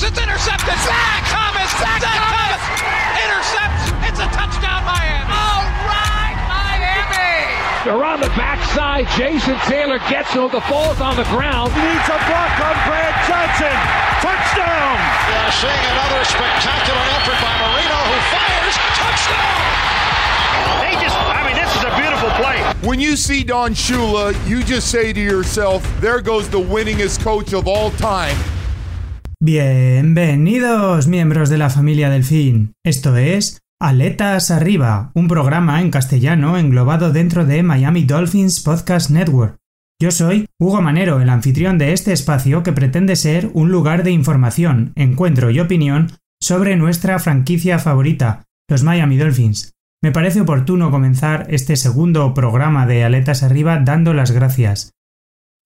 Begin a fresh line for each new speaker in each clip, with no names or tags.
fires, it's intercepted. Zach Thomas, Zach, Thomas, intercepts. It's a touchdown, Miami. All right, Miami.
They're on the backside. Jason Taylor gets him. The ball's on the ground.
He Needs a block on Brad Johnson. Touchdown.
Yeah, seeing another spectacular effort by Marino, who fires. Touchdown.
They just, I mean, this is a beautiful play.
When you see Don Shula, you just say to yourself, there goes the winningest coach of all time.
Bienvenidos, miembros de la familia Delfín. Esto es Aletas Arriba, un programa en castellano englobado dentro de Miami Dolphins Podcast Network. Yo soy Hugo Manero, el anfitrión de este espacio que pretende ser un lugar de información, encuentro y opinión sobre nuestra franquicia favorita, los Miami Dolphins. Me parece oportuno comenzar este segundo programa de Aletas Arriba dando las gracias.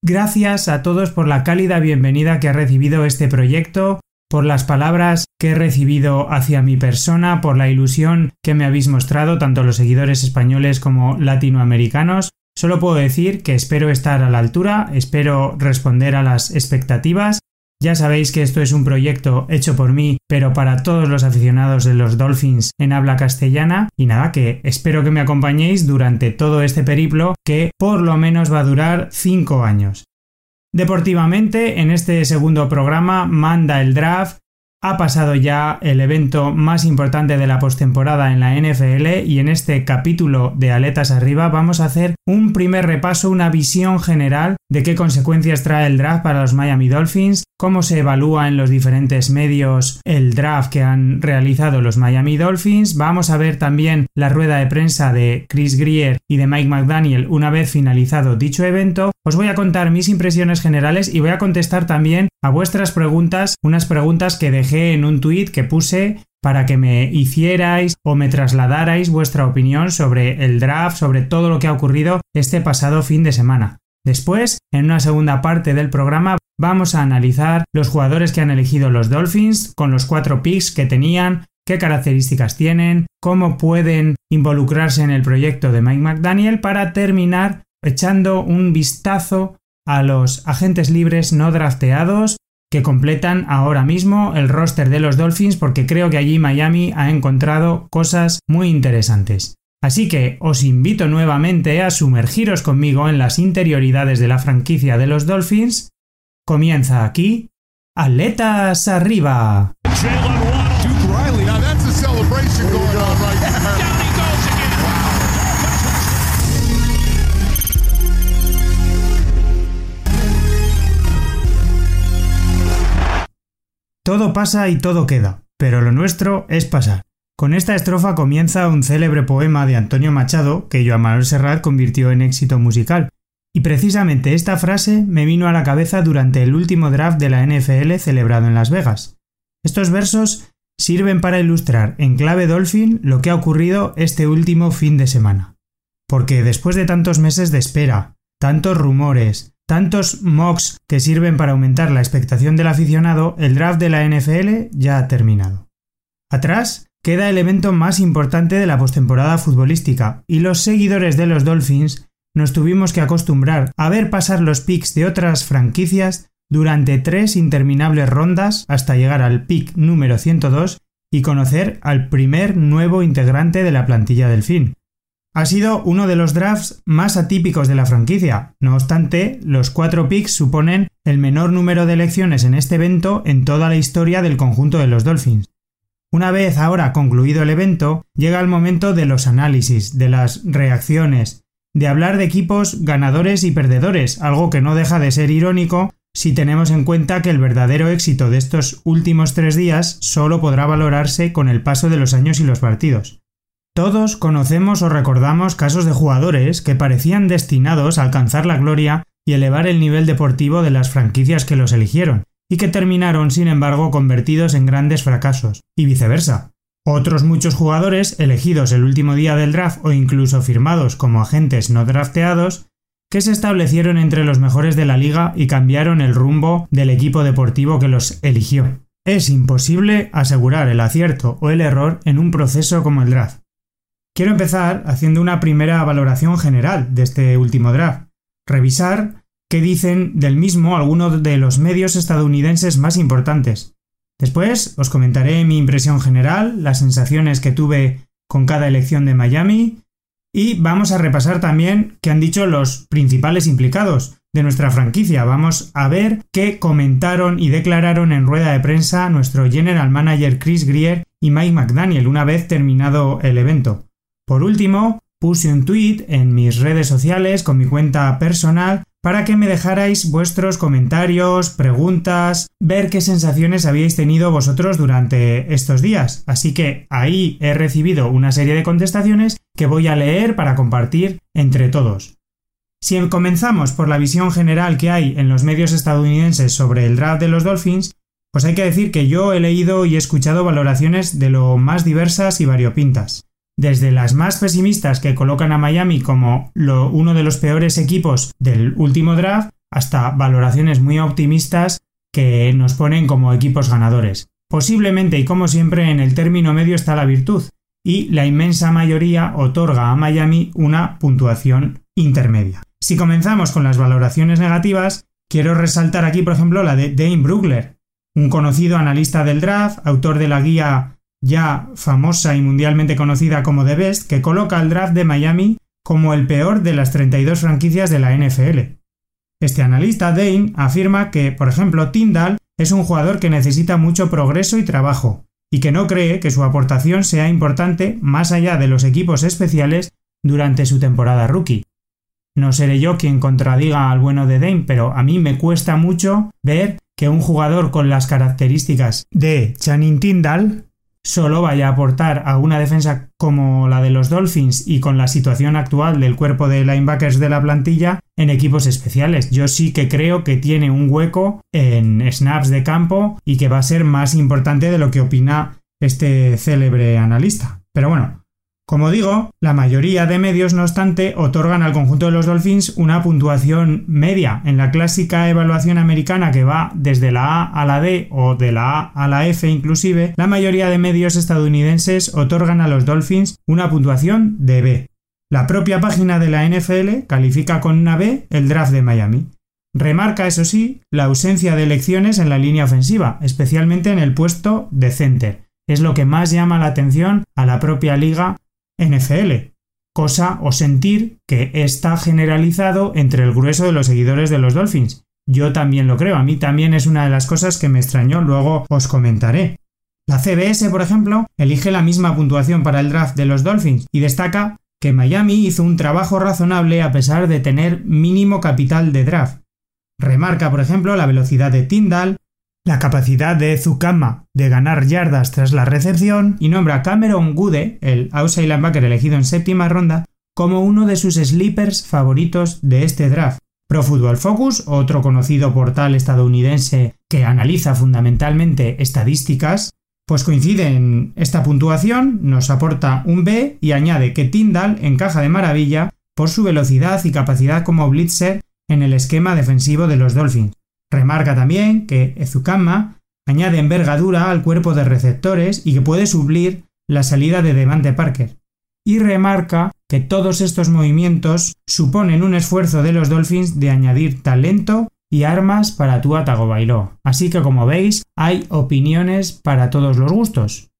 Gracias a todos por la cálida bienvenida que ha recibido este proyecto, por las palabras que he recibido hacia mi persona, por la ilusión que me habéis mostrado tanto los seguidores españoles como latinoamericanos. Solo puedo decir que espero estar a la altura, espero responder a las expectativas ya sabéis que esto es un proyecto hecho por mí, pero para todos los aficionados de los Dolphins en habla castellana. Y nada, que espero que me acompañéis durante todo este periplo que por lo menos va a durar 5 años. Deportivamente, en este segundo programa manda el draft, ha pasado ya el evento más importante de la postemporada en la NFL y en este capítulo de Aletas Arriba vamos a hacer un primer repaso, una visión general de qué consecuencias trae el draft para los Miami Dolphins, cómo se evalúa en los diferentes medios el draft que han realizado los Miami Dolphins. Vamos a ver también la rueda de prensa de Chris Greer y de Mike McDaniel una vez finalizado dicho evento. Os voy a contar mis impresiones generales y voy a contestar también a vuestras preguntas, unas preguntas que dejé en un tuit que puse para que me hicierais o me trasladarais vuestra opinión sobre el draft, sobre todo lo que ha ocurrido este pasado fin de semana. Después, en una segunda parte del programa, vamos a analizar los jugadores que han elegido los Dolphins con los cuatro picks que tenían, qué características tienen, cómo pueden involucrarse en el proyecto de Mike McDaniel para terminar echando un vistazo a los agentes libres no drafteados que completan ahora mismo el roster de los Dolphins porque creo que allí Miami ha encontrado cosas muy interesantes. Así que os invito nuevamente a sumergiros conmigo en las interioridades de la franquicia de los Dolphins. Comienza aquí, Aletas arriba. Todo pasa y todo queda, pero lo nuestro es pasar. Con esta estrofa comienza un célebre poema de Antonio Machado que Joan Manuel Serrat convirtió en éxito musical. Y precisamente esta frase me vino a la cabeza durante el último draft de la NFL celebrado en Las Vegas. Estos versos sirven para ilustrar en clave Dolphin lo que ha ocurrido este último fin de semana. Porque después de tantos meses de espera, tantos rumores, tantos mocks que sirven para aumentar la expectación del aficionado, el draft de la NFL ya ha terminado. Atrás queda el evento más importante de la postemporada futbolística, y los seguidores de los Dolphins nos tuvimos que acostumbrar a ver pasar los picks de otras franquicias durante tres interminables rondas hasta llegar al pick número 102 y conocer al primer nuevo integrante de la plantilla del fin. Ha sido uno de los drafts más atípicos de la franquicia, no obstante, los cuatro picks suponen el menor número de elecciones en este evento en toda la historia del conjunto de los Dolphins. Una vez ahora concluido el evento, llega el momento de los análisis, de las reacciones, de hablar de equipos ganadores y perdedores, algo que no deja de ser irónico si tenemos en cuenta que el verdadero éxito de estos últimos tres días solo podrá valorarse con el paso de los años y los partidos. Todos conocemos o recordamos casos de jugadores que parecían destinados a alcanzar la gloria y elevar el nivel deportivo de las franquicias que los eligieron, y que terminaron, sin embargo, convertidos en grandes fracasos, y viceversa. Otros muchos jugadores, elegidos el último día del draft o incluso firmados como agentes no drafteados, que se establecieron entre los mejores de la liga y cambiaron el rumbo del equipo deportivo que los eligió. Es imposible asegurar el acierto o el error en un proceso como el draft. Quiero empezar haciendo una primera valoración general de este último draft, revisar qué dicen del mismo algunos de los medios estadounidenses más importantes. Después os comentaré mi impresión general, las sensaciones que tuve con cada elección de Miami y vamos a repasar también qué han dicho los principales implicados de nuestra franquicia. Vamos a ver qué comentaron y declararon en rueda de prensa nuestro general manager Chris Greer y Mike McDaniel una vez terminado el evento. Por último, puse un tweet en mis redes sociales con mi cuenta personal para que me dejarais vuestros comentarios, preguntas, ver qué sensaciones habíais tenido vosotros durante estos días. Así que ahí he recibido una serie de contestaciones que voy a leer para compartir entre todos. Si comenzamos por la visión general que hay en los medios estadounidenses sobre el draft de los Dolphins, pues hay que decir que yo he leído y escuchado valoraciones de lo más diversas y variopintas desde las más pesimistas que colocan a Miami como uno de los peores equipos del último draft hasta valoraciones muy optimistas que nos ponen como equipos ganadores. Posiblemente y como siempre en el término medio está la virtud y la inmensa mayoría otorga a Miami una puntuación intermedia. Si comenzamos con las valoraciones negativas, quiero resaltar aquí por ejemplo la de Dane Brugler, un conocido analista del draft, autor de la guía ya famosa y mundialmente conocida como The Best, que coloca al draft de Miami como el peor de las 32 franquicias de la NFL. Este analista, Dane, afirma que, por ejemplo, Tyndall es un jugador que necesita mucho progreso y trabajo, y que no cree que su aportación sea importante más allá de los equipos especiales durante su temporada rookie. No seré yo quien contradiga al bueno de Dane, pero a mí me cuesta mucho ver que un jugador con las características de Channing Tyndall solo vaya a aportar a una defensa como la de los Dolphins y con la situación actual del cuerpo de linebackers de la plantilla en equipos especiales. Yo sí que creo que tiene un hueco en snaps de campo y que va a ser más importante de lo que opina este célebre analista. Pero bueno, como digo, la mayoría de medios, no obstante, otorgan al conjunto de los Dolphins una puntuación media. En la clásica evaluación americana que va desde la A a la D o de la A a la F inclusive, la mayoría de medios estadounidenses otorgan a los Dolphins una puntuación de B. La propia página de la NFL califica con una B el draft de Miami. Remarca, eso sí, la ausencia de elecciones en la línea ofensiva, especialmente en el puesto de center. Es lo que más llama la atención a la propia liga NFL, cosa o sentir que está generalizado entre el grueso de los seguidores de los Dolphins. Yo también lo creo, a mí también es una de las cosas que me extrañó, luego os comentaré. La CBS, por ejemplo, elige la misma puntuación para el draft de los Dolphins y destaca que Miami hizo un trabajo razonable a pesar de tener mínimo capital de draft. Remarca, por ejemplo, la velocidad de Tyndall, la capacidad de Zukama de ganar yardas tras la recepción y nombra a Cameron Gude, el outside linebacker elegido en séptima ronda, como uno de sus sleepers favoritos de este draft. Pro Football Focus, otro conocido portal estadounidense que analiza fundamentalmente estadísticas, pues coincide en esta puntuación, nos aporta un B y añade que Tyndall encaja de maravilla por su velocidad y capacidad como blitzer en el esquema defensivo de los Dolphins. Remarca también que Ezukama añade envergadura al cuerpo de receptores y que puede suplir la salida de Devante Parker. Y remarca que todos estos movimientos suponen un esfuerzo de los Dolphins de añadir talento y armas para Tua Tagovailoa. Así que como veis, hay opiniones para todos los gustos.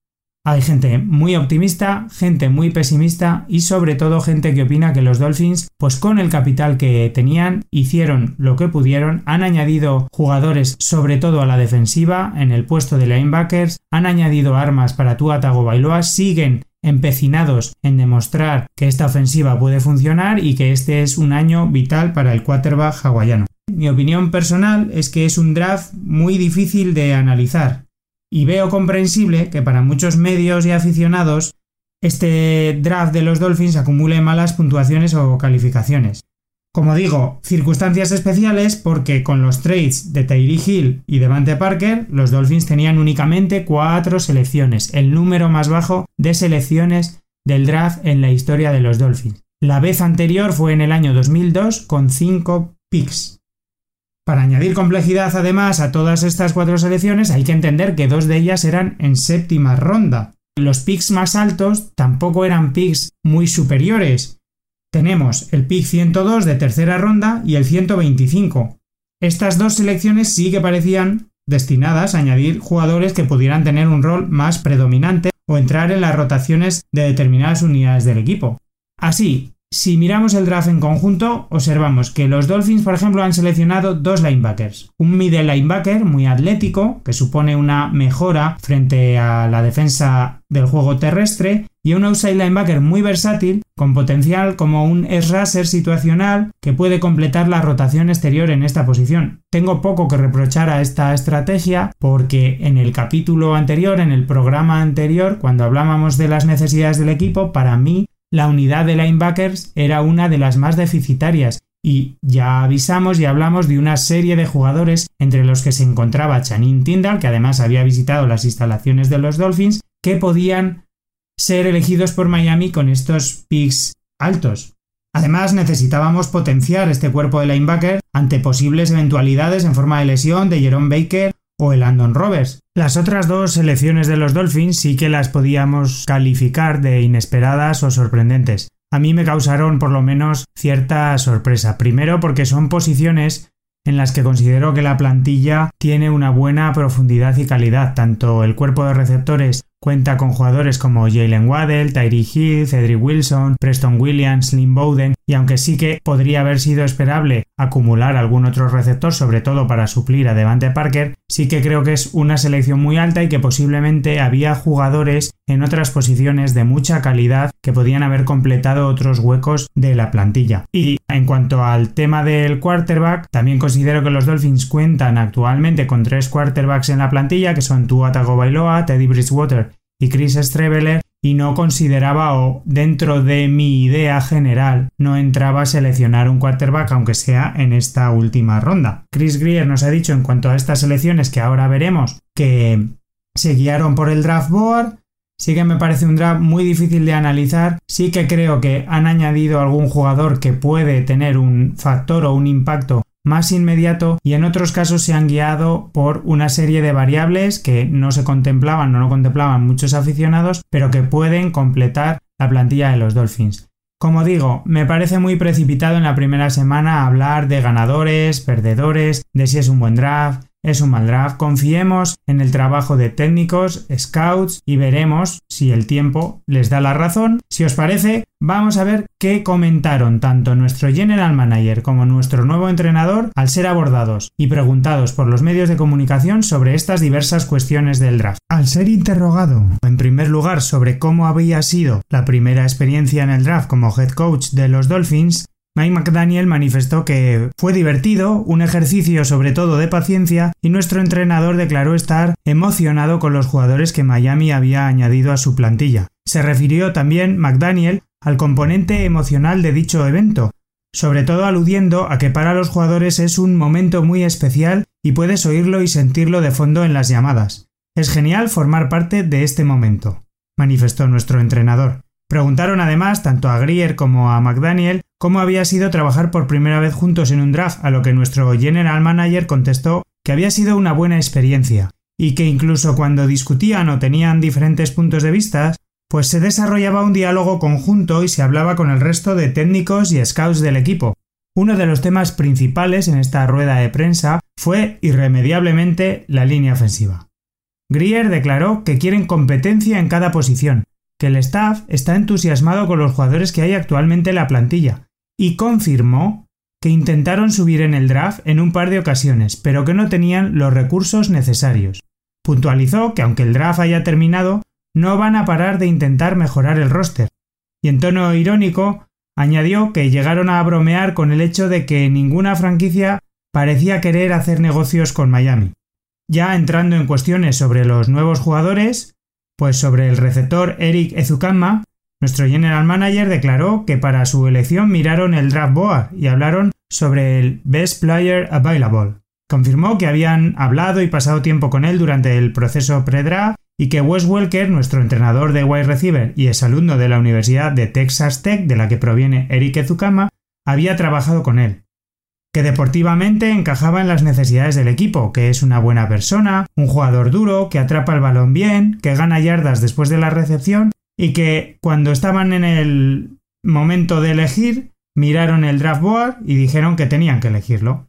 Hay gente muy optimista, gente muy pesimista y sobre todo gente que opina que los Dolphins, pues con el capital que tenían, hicieron lo que pudieron, han añadido jugadores sobre todo a la defensiva en el puesto de linebackers, han añadido armas para Tua Tagovailoa, siguen empecinados en demostrar que esta ofensiva puede funcionar y que este es un año vital para el quarterback hawaiano. Mi opinión personal es que es un draft muy difícil de analizar, y veo comprensible que para muchos medios y aficionados este draft de los Dolphins acumule malas puntuaciones o calificaciones. Como digo, circunstancias especiales porque con los trades de Tyree Hill y Devante Parker, los Dolphins tenían únicamente cuatro selecciones, el número más bajo de selecciones del draft en la historia de los Dolphins. La vez anterior fue en el año 2002 con cinco picks. Para añadir complejidad además a todas estas cuatro selecciones hay que entender que dos de ellas eran en séptima ronda. Los picks más altos tampoco eran picks muy superiores. Tenemos el pick 102 de tercera ronda y el 125. Estas dos selecciones sí que parecían destinadas a añadir jugadores que pudieran tener un rol más predominante o entrar en las rotaciones de determinadas unidades del equipo. Así, si miramos el draft en conjunto, observamos que los Dolphins, por ejemplo, han seleccionado dos linebackers. Un middle linebacker muy atlético, que supone una mejora frente a la defensa del juego terrestre, y un outside linebacker muy versátil, con potencial como un S-Racer situacional que puede completar la rotación exterior en esta posición. Tengo poco que reprochar a esta estrategia porque en el capítulo anterior, en el programa anterior, cuando hablábamos de las necesidades del equipo, para mí la unidad de linebackers era una de las más deficitarias y ya avisamos y hablamos de una serie de jugadores entre los que se encontraba Chanin Tyndall, que además había visitado las instalaciones de los Dolphins, que podían ser elegidos por Miami con estos picks altos. Además, necesitábamos potenciar este cuerpo de linebacker ante posibles eventualidades en forma de lesión de Jerome Baker o el Andon Roberts. Las otras dos selecciones de los Dolphins sí que las podíamos calificar de inesperadas o sorprendentes. A mí me causaron por lo menos cierta sorpresa. Primero porque son posiciones en las que considero que la plantilla tiene una buena profundidad y calidad. Tanto el cuerpo de receptores cuenta con jugadores como Jalen Waddell, Tyree Hill, Cedric Wilson, Preston Williams, Lynn Bowden, y aunque sí que podría haber sido esperable acumular algún otro receptor, sobre todo para suplir a Devante Parker, sí que creo que es una selección muy alta y que posiblemente había jugadores en otras posiciones de mucha calidad que podían haber completado otros huecos de la plantilla. Y en cuanto al tema del quarterback, también considero que los Dolphins cuentan actualmente con tres quarterbacks en la plantilla, que son Tua Tagovailoa, Teddy Bridgewater y Chris Streveler y no consideraba o dentro de mi idea general no entraba a seleccionar un quarterback aunque sea en esta última ronda. Chris Greer nos ha dicho en cuanto a estas selecciones que ahora veremos que se guiaron por el draft board. Sí que me parece un draft muy difícil de analizar. Sí que creo que han añadido algún jugador que puede tener un factor o un impacto más inmediato y en otros casos se han guiado por una serie de variables que no se contemplaban o no contemplaban muchos aficionados, pero que pueden completar la plantilla de los Dolphins. Como digo, me parece muy precipitado en la primera semana hablar de ganadores, perdedores, de si es un buen draft, es un mal draft. Confiemos en el trabajo de técnicos, scouts y veremos si el tiempo les da la razón. Si os parece, vamos a ver qué comentaron tanto nuestro general manager como nuestro nuevo entrenador al ser abordados y preguntados por los medios de comunicación sobre estas diversas cuestiones del draft. Al ser interrogado, en primer lugar, sobre cómo había sido la primera experiencia en el draft como head coach de los Dolphins, Mike McDaniel manifestó que fue divertido, un ejercicio sobre todo de paciencia, y nuestro entrenador declaró estar emocionado con los jugadores que Miami había añadido a su plantilla. Se refirió también McDaniel al componente emocional de dicho evento, sobre todo aludiendo a que para los jugadores es un momento muy especial y puedes oírlo y sentirlo de fondo en las llamadas. Es genial formar parte de este momento, manifestó nuestro entrenador. Preguntaron además tanto a Grier como a McDaniel cómo había sido trabajar por primera vez juntos en un draft, a lo que nuestro general manager contestó que había sido una buena experiencia, y que incluso cuando discutían o tenían diferentes puntos de vista, pues se desarrollaba un diálogo conjunto y se hablaba con el resto de técnicos y scouts del equipo. Uno de los temas principales en esta rueda de prensa fue irremediablemente la línea ofensiva. Grier declaró que quieren competencia en cada posición, que el staff está entusiasmado con los jugadores que hay actualmente en la plantilla y confirmó que intentaron subir en el draft en un par de ocasiones, pero que no tenían los recursos necesarios. Puntualizó que aunque el draft haya terminado, no van a parar de intentar mejorar el roster. Y en tono irónico, añadió que llegaron a bromear con el hecho de que ninguna franquicia parecía querer hacer negocios con Miami. Ya entrando en cuestiones sobre los nuevos jugadores, pues sobre el receptor Eric Ezukama, nuestro general manager declaró que para su elección miraron el draft board y hablaron sobre el Best Player Available. Confirmó que habían hablado y pasado tiempo con él durante el proceso pre-draft y que Wes Welker, nuestro entrenador de wide receiver y exalumno de la Universidad de Texas Tech de la que proviene Eric Ezukama, había trabajado con él que deportivamente encajaba en las necesidades del equipo, que es una buena persona, un jugador duro, que atrapa el balón bien, que gana yardas después de la recepción y que cuando estaban en el momento de elegir miraron el draft board y dijeron que tenían que elegirlo.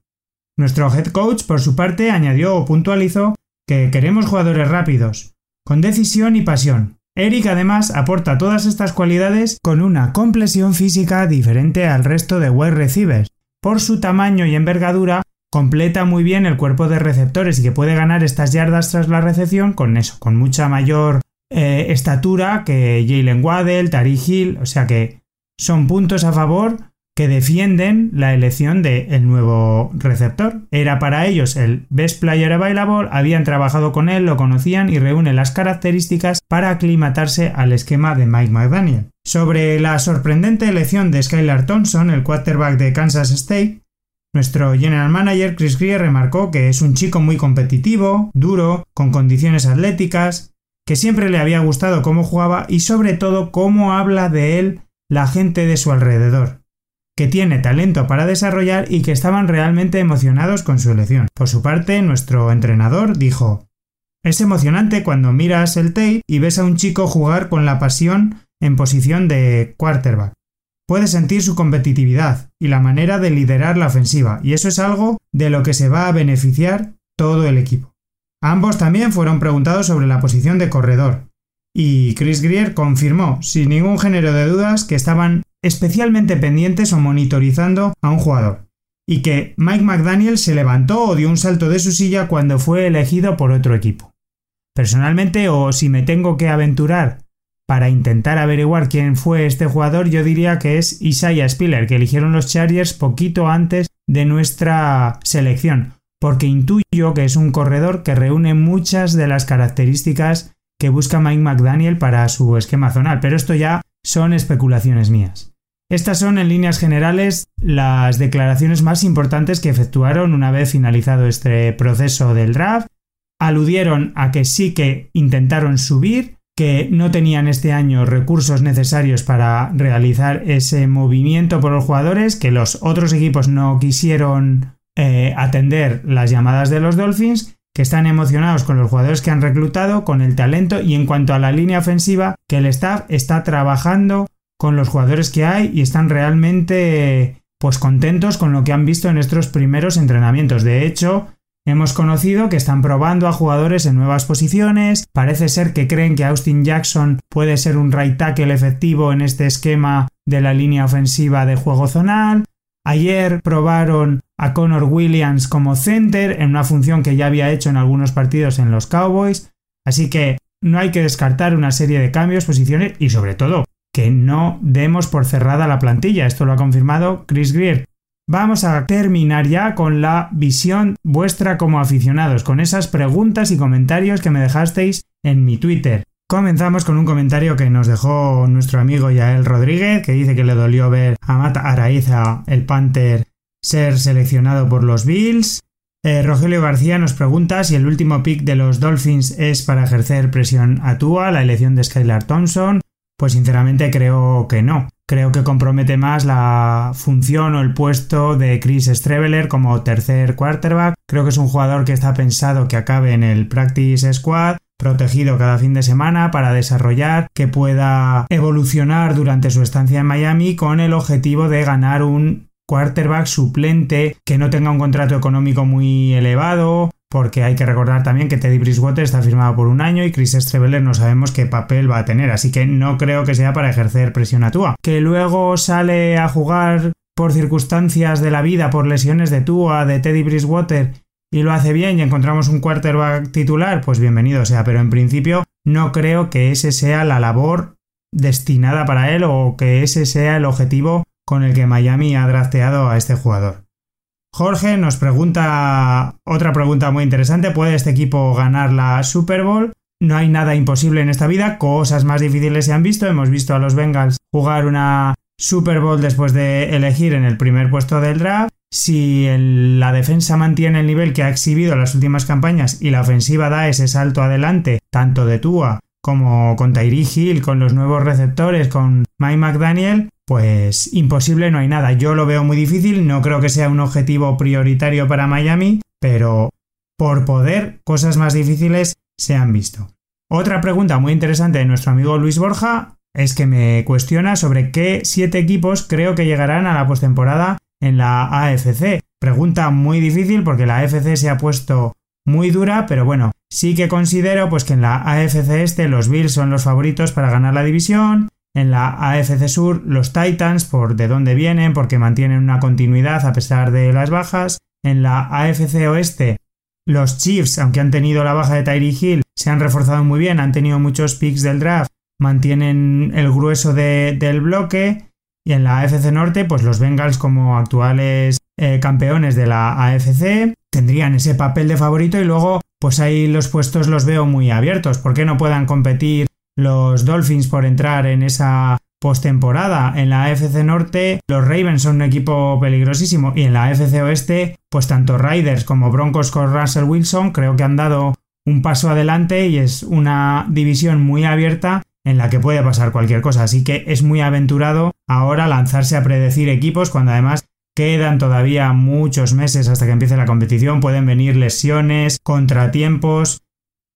Nuestro head coach, por su parte, añadió o puntualizó que queremos jugadores rápidos, con decisión y pasión. Eric además aporta todas estas cualidades con una complexión física diferente al resto de wide receivers. Por su tamaño y envergadura, completa muy bien el cuerpo de receptores y que puede ganar estas yardas tras la recepción con eso, con mucha mayor eh, estatura que Jalen Waddell, Tari Hill, o sea que son puntos a favor que defienden la elección del nuevo receptor. Era para ellos el best player available, habían trabajado con él, lo conocían y reúne las características para aclimatarse al esquema de Mike McDaniel. Sobre la sorprendente elección de Skylar Thompson, el quarterback de Kansas State, nuestro general manager Chris Greer remarcó que es un chico muy competitivo, duro, con condiciones atléticas, que siempre le había gustado cómo jugaba y sobre todo cómo habla de él la gente de su alrededor que tiene talento para desarrollar y que estaban realmente emocionados con su elección. Por su parte, nuestro entrenador dijo Es emocionante cuando miras el tape y ves a un chico jugar con la pasión en posición de quarterback. Puedes sentir su competitividad y la manera de liderar la ofensiva, y eso es algo de lo que se va a beneficiar todo el equipo. Ambos también fueron preguntados sobre la posición de corredor, y Chris Greer confirmó, sin ningún género de dudas, que estaban especialmente pendientes o monitorizando a un jugador, y que Mike McDaniel se levantó o dio un salto de su silla cuando fue elegido por otro equipo. Personalmente, o si me tengo que aventurar para intentar averiguar quién fue este jugador, yo diría que es Isaiah Spiller, que eligieron los Chargers poquito antes de nuestra selección, porque intuyo que es un corredor que reúne muchas de las características que busca Mike McDaniel para su esquema zonal, pero esto ya son especulaciones mías. Estas son en líneas generales las declaraciones más importantes que efectuaron una vez finalizado este proceso del draft. Aludieron a que sí que intentaron subir, que no tenían este año recursos necesarios para realizar ese movimiento por los jugadores, que los otros equipos no quisieron eh, atender las llamadas de los Dolphins, que están emocionados con los jugadores que han reclutado, con el talento y en cuanto a la línea ofensiva, que el staff está trabajando con los jugadores que hay y están realmente pues contentos con lo que han visto en estos primeros entrenamientos. De hecho, hemos conocido que están probando a jugadores en nuevas posiciones, parece ser que creen que Austin Jackson puede ser un right tackle efectivo en este esquema de la línea ofensiva de juego zonal. Ayer probaron a Connor Williams como center en una función que ya había hecho en algunos partidos en los Cowboys, así que no hay que descartar una serie de cambios, posiciones y sobre todo que no demos por cerrada la plantilla. Esto lo ha confirmado Chris Greer. Vamos a terminar ya con la visión vuestra como aficionados, con esas preguntas y comentarios que me dejasteis en mi Twitter. Comenzamos con un comentario que nos dejó nuestro amigo Yael Rodríguez, que dice que le dolió ver a Matt Araiza, el Panther, ser seleccionado por los Bills. Eh, Rogelio García nos pregunta si el último pick de los Dolphins es para ejercer presión a Tua, la elección de Skylar Thompson. Pues sinceramente creo que no. Creo que compromete más la función o el puesto de Chris Streveler como tercer quarterback. Creo que es un jugador que está pensado que acabe en el practice squad, protegido cada fin de semana para desarrollar, que pueda evolucionar durante su estancia en Miami con el objetivo de ganar un quarterback suplente que no tenga un contrato económico muy elevado, porque hay que recordar también que Teddy Bridgewater está firmado por un año y Chris Streveler no sabemos qué papel va a tener, así que no creo que sea para ejercer presión a Tua. Que luego sale a jugar por circunstancias de la vida, por lesiones de Tua, de Teddy Bridgewater, y lo hace bien y encontramos un quarterback titular, pues bienvenido sea, pero en principio no creo que ese sea la labor destinada para él o que ese sea el objetivo con el que Miami ha drafteado a este jugador. Jorge nos pregunta otra pregunta muy interesante. ¿Puede este equipo ganar la Super Bowl? No hay nada imposible en esta vida, cosas más difíciles se han visto. Hemos visto a los Bengals jugar una Super Bowl después de elegir en el primer puesto del draft. Si la defensa mantiene el nivel que ha exhibido en las últimas campañas y la ofensiva da ese salto adelante, tanto de Tua como con Tyree Hill, con los nuevos receptores, con Mike McDaniel, pues imposible no hay nada. Yo lo veo muy difícil, no creo que sea un objetivo prioritario para Miami, pero por poder, cosas más difíciles se han visto. Otra pregunta muy interesante de nuestro amigo Luis Borja es que me cuestiona sobre qué siete equipos creo que llegarán a la postemporada en la AFC. Pregunta muy difícil porque la AFC se ha puesto muy dura, pero bueno, sí que considero pues que en la AFC este los Bills son los favoritos para ganar la división, en la AFC Sur los Titans por de dónde vienen, porque mantienen una continuidad a pesar de las bajas, en la AFC Oeste los Chiefs, aunque han tenido la baja de Tyree Hill, se han reforzado muy bien, han tenido muchos picks del draft, mantienen el grueso del bloque. Y en la AFC Norte, pues los Bengals como actuales eh, campeones de la AFC tendrían ese papel de favorito y luego pues ahí los puestos los veo muy abiertos. ¿Por qué no puedan competir los Dolphins por entrar en esa postemporada? En la AFC Norte los Ravens son un equipo peligrosísimo y en la AFC Oeste pues tanto Riders como Broncos con Russell Wilson creo que han dado un paso adelante y es una división muy abierta en la que puede pasar cualquier cosa. Así que es muy aventurado ahora lanzarse a predecir equipos cuando además quedan todavía muchos meses hasta que empiece la competición. Pueden venir lesiones, contratiempos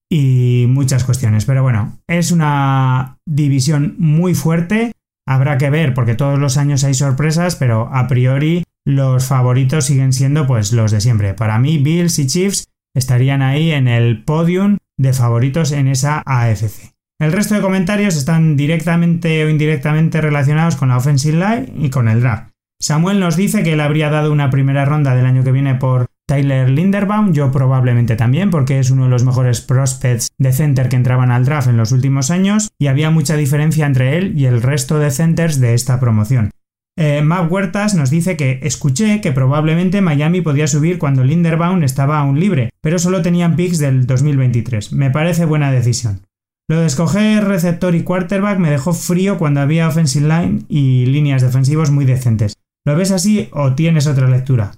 y muchas cuestiones. Pero bueno, es una división muy fuerte. Habrá que ver porque todos los años hay sorpresas, pero a priori los favoritos siguen siendo pues los de siempre. Para mí, Bills y Chiefs estarían ahí en el podium de favoritos en esa AFC. El resto de comentarios están directamente o indirectamente relacionados con la offensive line y con el draft. Samuel nos dice que él habría dado una primera ronda del año que viene por Tyler Linderbaum, yo probablemente también, porque es uno de los mejores prospects de center que entraban al draft en los últimos años y había mucha diferencia entre él y el resto de centers de esta promoción. Eh, Huertas nos dice que escuché que probablemente Miami podía subir cuando Linderbaum estaba aún libre, pero solo tenían picks del 2023. Me parece buena decisión. Lo de escoger receptor y quarterback me dejó frío cuando había offensive line y líneas defensivos muy decentes. ¿Lo ves así o tienes otra lectura?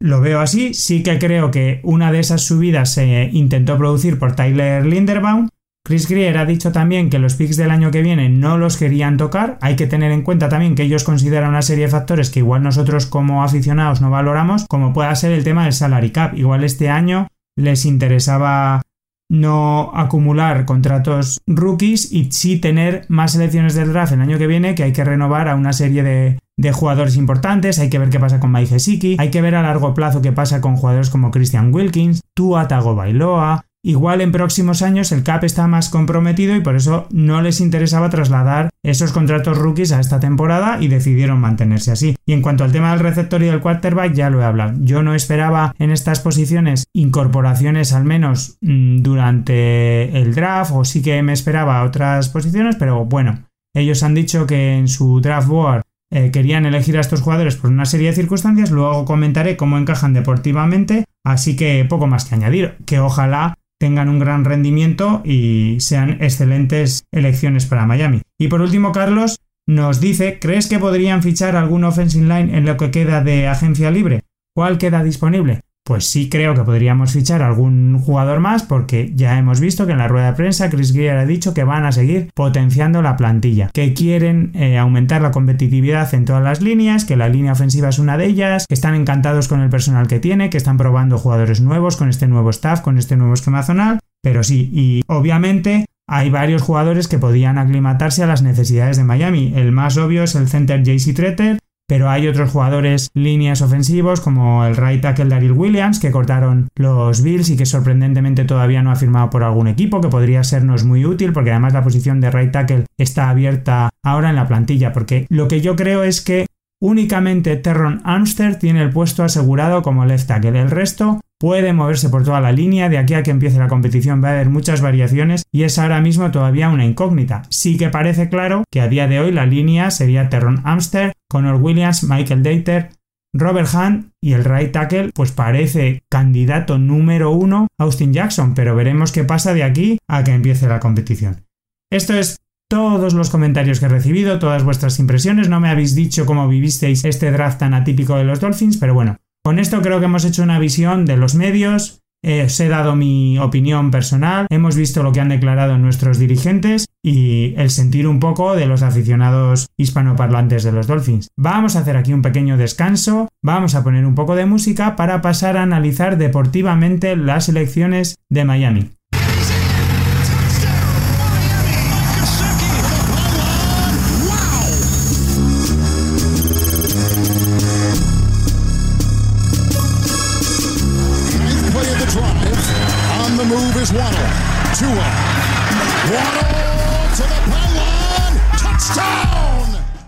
Lo veo así, sí que creo que una de esas subidas se intentó producir por Tyler Linderbaum. Chris Greer ha dicho también que los picks del año que viene no los querían tocar. Hay que tener en cuenta también que ellos consideran una serie de factores que igual nosotros como aficionados no valoramos, como pueda ser el tema del salary cap. Igual este año les interesaba no acumular contratos rookies y sí tener más selecciones del draft el año que viene que hay que renovar a una serie de, jugadores importantes, hay que ver qué pasa con Mike hay que ver a largo plazo qué pasa con jugadores como Christian Wilkins, Tua Tagovailoa, Igual en próximos años el CAP está más comprometido y por eso no les interesaba trasladar esos contratos rookies a esta temporada y decidieron mantenerse así. Y en cuanto al tema del receptor y del quarterback ya lo he hablado. Yo no esperaba en estas posiciones incorporaciones al menos mm, durante el draft o sí que me esperaba otras posiciones, pero bueno, ellos han dicho que en su draft board eh, querían elegir a estos jugadores por una serie de circunstancias, luego comentaré cómo encajan deportivamente, así que poco más que añadir, que ojalá tengan un gran rendimiento y sean excelentes elecciones para Miami. Y por último, Carlos nos dice, ¿crees que podrían fichar algún offensive line en lo que queda de agencia libre? ¿Cuál queda disponible? Pues sí creo que podríamos fichar algún jugador más porque ya hemos visto que en la rueda de prensa Chris Greer ha dicho que van a seguir potenciando la plantilla, que quieren eh, aumentar la competitividad en todas las líneas, que la línea ofensiva es una de ellas, que están encantados con el personal que tiene, que están probando jugadores nuevos con este nuevo staff, con este nuevo esquema zonal, pero sí, y obviamente hay varios jugadores que podían aclimatarse a las necesidades de Miami. El más obvio es el center JC Treter, pero hay otros jugadores líneas ofensivos como el right tackle Daryl Williams que cortaron los Bills y que sorprendentemente todavía no ha firmado por algún equipo que podría sernos muy útil porque además la posición de right tackle está abierta ahora en la plantilla porque lo que yo creo es que únicamente Terron Armster tiene el puesto asegurado como left tackle el resto puede moverse por toda la línea, de aquí a que empiece la competición va a haber muchas variaciones y es ahora mismo todavía una incógnita. Sí que parece claro que a día de hoy la línea sería Terron Amster, Connor Williams, Michael Dater, Robert Hunt y el right tackle pues parece candidato número uno Austin Jackson, pero veremos qué pasa de aquí a que empiece la competición. Esto es todos los comentarios que he recibido, todas vuestras impresiones, no me habéis dicho cómo vivisteis este draft tan atípico de los Dolphins, pero bueno, con esto creo que hemos hecho una visión de los medios, eh, os he dado mi opinión personal, hemos visto lo que han declarado nuestros dirigentes y el sentir un poco de los aficionados hispanoparlantes de los Dolphins. Vamos a hacer aquí un pequeño descanso, vamos a poner un poco de música para pasar a analizar deportivamente las elecciones de Miami.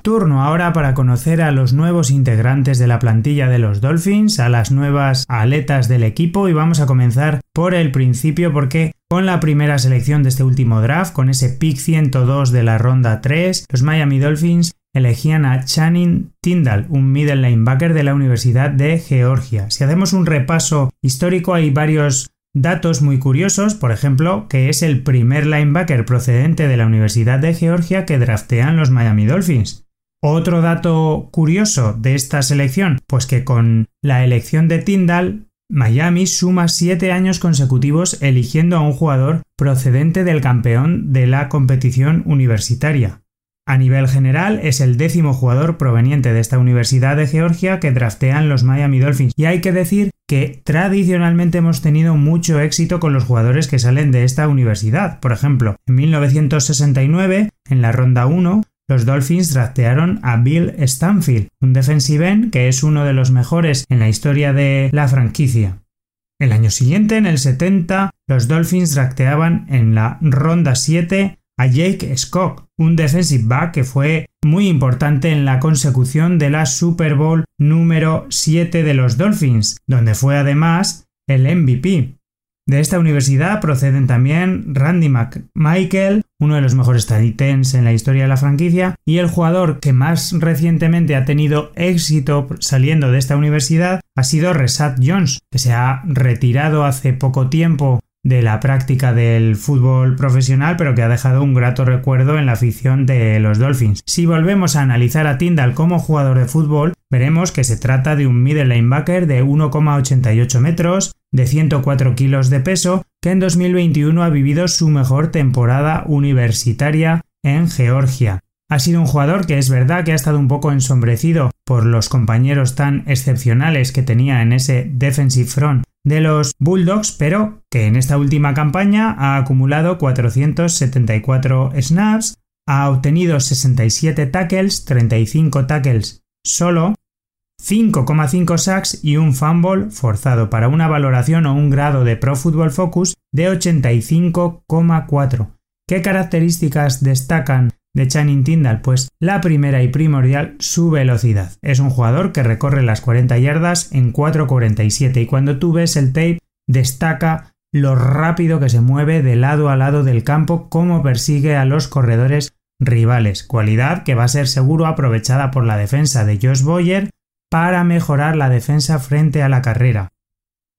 Turno ahora para conocer a los nuevos integrantes de la plantilla de los Dolphins, a las nuevas aletas del equipo y vamos a comenzar por el principio porque con la primera selección de este último draft, con ese pick 102 de la ronda 3, los Miami Dolphins elegían a Channing Tyndall, un middle linebacker de la Universidad de Georgia. Si hacemos un repaso histórico, hay varios datos muy curiosos, por ejemplo, que es el primer linebacker procedente de la Universidad de Georgia que draftean los Miami Dolphins. Otro dato curioso de esta selección, pues que con la elección de Tyndall, Miami suma siete años consecutivos eligiendo a un jugador procedente del campeón de la competición universitaria. A nivel general, es el décimo jugador proveniente de esta Universidad de Georgia que draftean los Miami Dolphins. Y hay que decir que tradicionalmente hemos tenido mucho éxito con los jugadores que salen de esta universidad. Por ejemplo, en 1969, en la ronda 1, los Dolphins draftearon a Bill Stanfield, un defensive end que es uno de los mejores en la historia de la franquicia. El año siguiente, en el 70, los Dolphins drafteaban en la ronda 7 a Jake Scott, un defensive back que fue muy importante en la consecución de la Super Bowl número 7 de los Dolphins, donde fue además el MVP. De esta universidad proceden también Randy McMichael, uno de los mejores titans en la historia de la franquicia, y el jugador que más recientemente ha tenido éxito saliendo de esta universidad ha sido Resat Jones, que se ha retirado hace poco tiempo de la práctica del fútbol profesional, pero que ha dejado un grato recuerdo en la afición de los Dolphins. Si volvemos a analizar a Tyndall como jugador de fútbol, veremos que se trata de un middle linebacker de 1,88 metros, de 104 kilos de peso, que en 2021 ha vivido su mejor temporada universitaria en Georgia. Ha sido un jugador que es verdad que ha estado un poco ensombrecido por los compañeros tan excepcionales que tenía en ese defensive front de los Bulldogs, pero que en esta última campaña ha acumulado 474 snaps, ha obtenido 67 tackles, 35 tackles solo, 5,5 sacks y un fumble forzado para una valoración o un grado de Pro Football Focus de 85,4. ¿Qué características destacan de Channing Tyndall? Pues la primera y primordial, su velocidad. Es un jugador que recorre las 40 yardas en 4.47 y cuando tú ves el tape destaca lo rápido que se mueve de lado a lado del campo, como persigue a los corredores rivales, cualidad que va a ser seguro aprovechada por la defensa de Josh Boyer para mejorar la defensa frente a la carrera.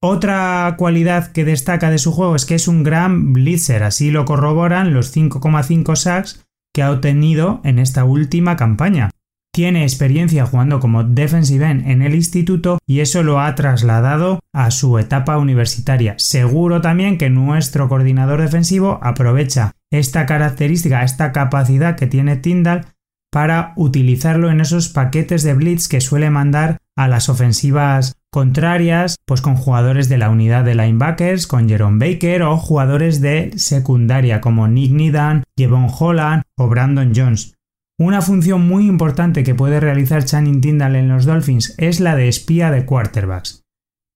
Otra cualidad que destaca de su juego es que es un gran blitzer, así lo corroboran los 5,5 sacks que ha obtenido en esta última campaña. Tiene experiencia jugando como defensive en el instituto y eso lo ha trasladado a su etapa universitaria. Seguro también que nuestro coordinador defensivo aprovecha esta característica, esta capacidad que tiene Tyndall para utilizarlo en esos paquetes de blitz que suele mandar a las ofensivas contrarias, pues con jugadores de la unidad de linebackers, con Jerome Baker o jugadores de secundaria como Nick Nidan, Jevon Holland o Brandon Jones. Una función muy importante que puede realizar Channing Tyndall en los Dolphins es la de espía de quarterbacks.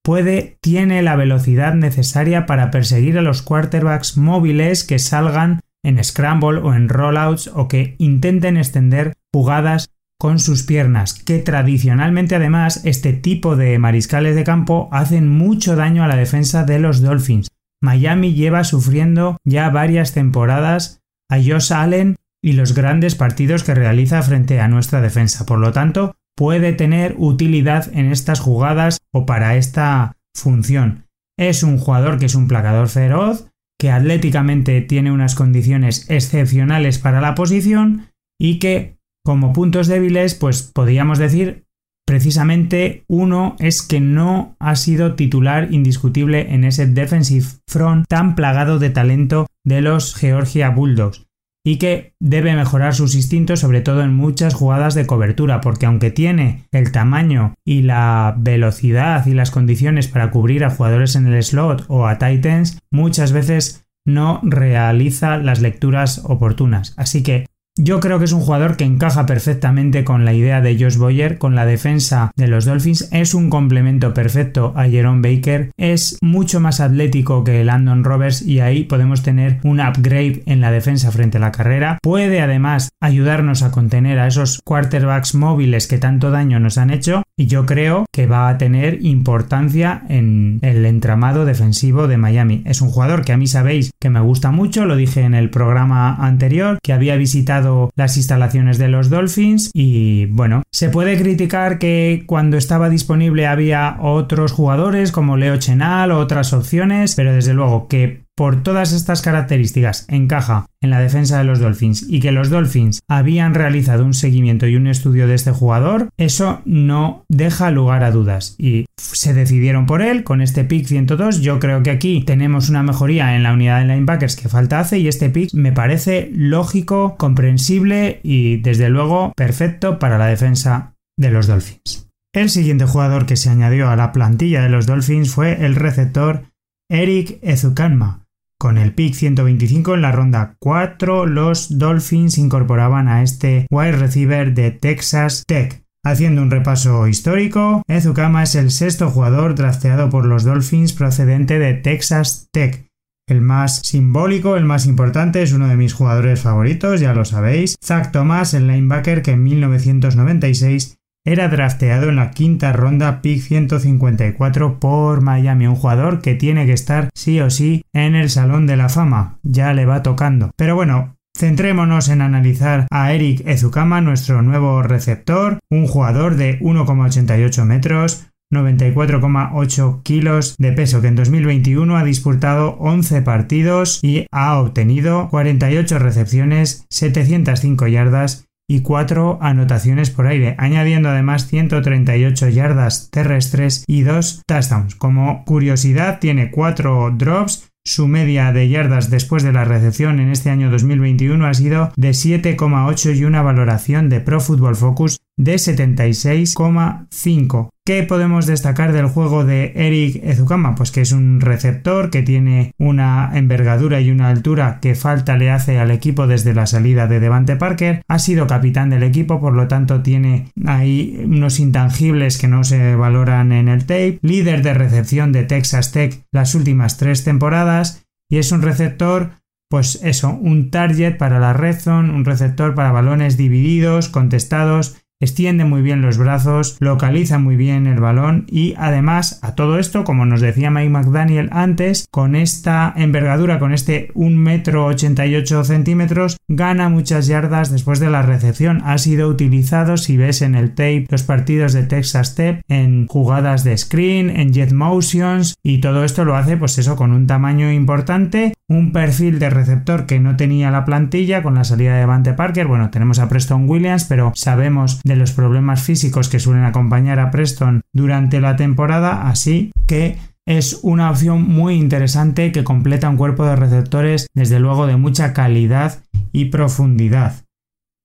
Puede, tiene la velocidad necesaria para perseguir a los quarterbacks móviles que salgan en scramble o en rollouts o que intenten extender jugadas con sus piernas, que tradicionalmente además este tipo de mariscales de campo hacen mucho daño a la defensa de los Dolphins. Miami lleva sufriendo ya varias temporadas a Josh Allen y los grandes partidos que realiza frente a nuestra defensa. Por lo tanto, puede tener utilidad en estas jugadas o para esta función. Es un jugador que es un placador feroz, que atléticamente tiene unas condiciones excepcionales para la posición y que como puntos débiles, pues podríamos decir precisamente uno es que no ha sido titular indiscutible en ese defensive front tan plagado de talento de los Georgia Bulldogs y que debe mejorar sus instintos sobre todo en muchas jugadas de cobertura porque aunque tiene el tamaño y la velocidad y las condiciones para cubrir a jugadores en el slot o a Titans muchas veces no realiza las lecturas oportunas. Así que Yo creo que es un jugador que encaja perfectamente con la idea de Josh Boyer, con la defensa de los Dolphins. Es un complemento perfecto a Jerome Baker. Es mucho más atlético que Landon Roberts y ahí podemos tener un upgrade en la defensa frente a la carrera. Puede además ayudarnos a contener a esos quarterbacks móviles que tanto daño nos han hecho y yo creo que va a tener importancia en el entramado defensivo de Miami. Es un jugador que a mí sabéis que me gusta mucho, lo dije en el programa anterior, que había visitado las instalaciones de los Dolphins y bueno, se puede criticar que cuando estaba disponible había otros jugadores como Leo Chenal o otras opciones, pero desde luego que por todas estas características encaja en la defensa de los Dolphins y que los Dolphins habían realizado un seguimiento y un estudio de este jugador, eso no deja lugar a dudas y se decidieron por él con este pick 102. Yo creo que aquí tenemos una mejoría en la unidad de linebackers que falta hace y este pick me parece lógico, comprensible y desde luego perfecto para la defensa de los Dolphins. El siguiente jugador que se añadió a la plantilla de los Dolphins fue el receptor Eric Ezukanma, con el pick 125 en la ronda 4, los Dolphins incorporaban a este wide receiver de Texas Tech. Haciendo un repaso histórico, Ezukama es el sexto jugador drafteado por los Dolphins procedente de Texas Tech. El más simbólico, el más importante, es uno de mis jugadores favoritos, ya lo sabéis, Zach Thomas, el linebacker que en 1996 era drafteado en la quinta ronda pick 154 por Miami, un jugador que tiene que estar sí o sí en el Salón de la Fama, ya le va tocando. Pero bueno, Centrémonos en analizar a Eric Ezukama, nuestro nuevo receptor, un jugador de 1,88 metros, 94,8 kilos de peso que en 2021 ha disputado 11 partidos y ha obtenido 48 recepciones, 705 yardas y 4 anotaciones por aire, añadiendo además 138 yardas terrestres y 2 touchdowns. Como curiosidad, tiene 4 drops. Su media de yardas después de la recepción en este año 2021 ha sido de 7,8 y una valoración de Pro Football Focus de 76,5. ¿Qué podemos destacar del juego de Eric Ezukama? Pues que es un receptor que tiene una envergadura y una altura que falta le hace al equipo desde la salida de Devante Parker. Ha sido capitán del equipo, por lo tanto tiene ahí unos intangibles que no se valoran en el tape. Líder de recepción de Texas Tech las últimas tres temporadas y es un receptor pues eso, un target para la red zone, un receptor para balones divididos, contestados extiende muy bien los brazos, localiza muy bien el balón y además a todo esto, como nos decía Mike McDaniel antes, con esta envergadura, con este 1 metro 88 centímetros, gana muchas yardas después de la recepción. Ha sido utilizado, si ves en el tape, los partidos de Texas Step en jugadas de screen, en jet motions y todo esto lo hace pues eso con un tamaño importante, un perfil de receptor que no tenía la plantilla con la salida de Vante Parker. Bueno, tenemos a Preston Williams, pero sabemos de los problemas físicos que suelen acompañar a Preston durante la temporada, así que es una opción muy interesante que completa un cuerpo de receptores desde luego de mucha calidad y profundidad.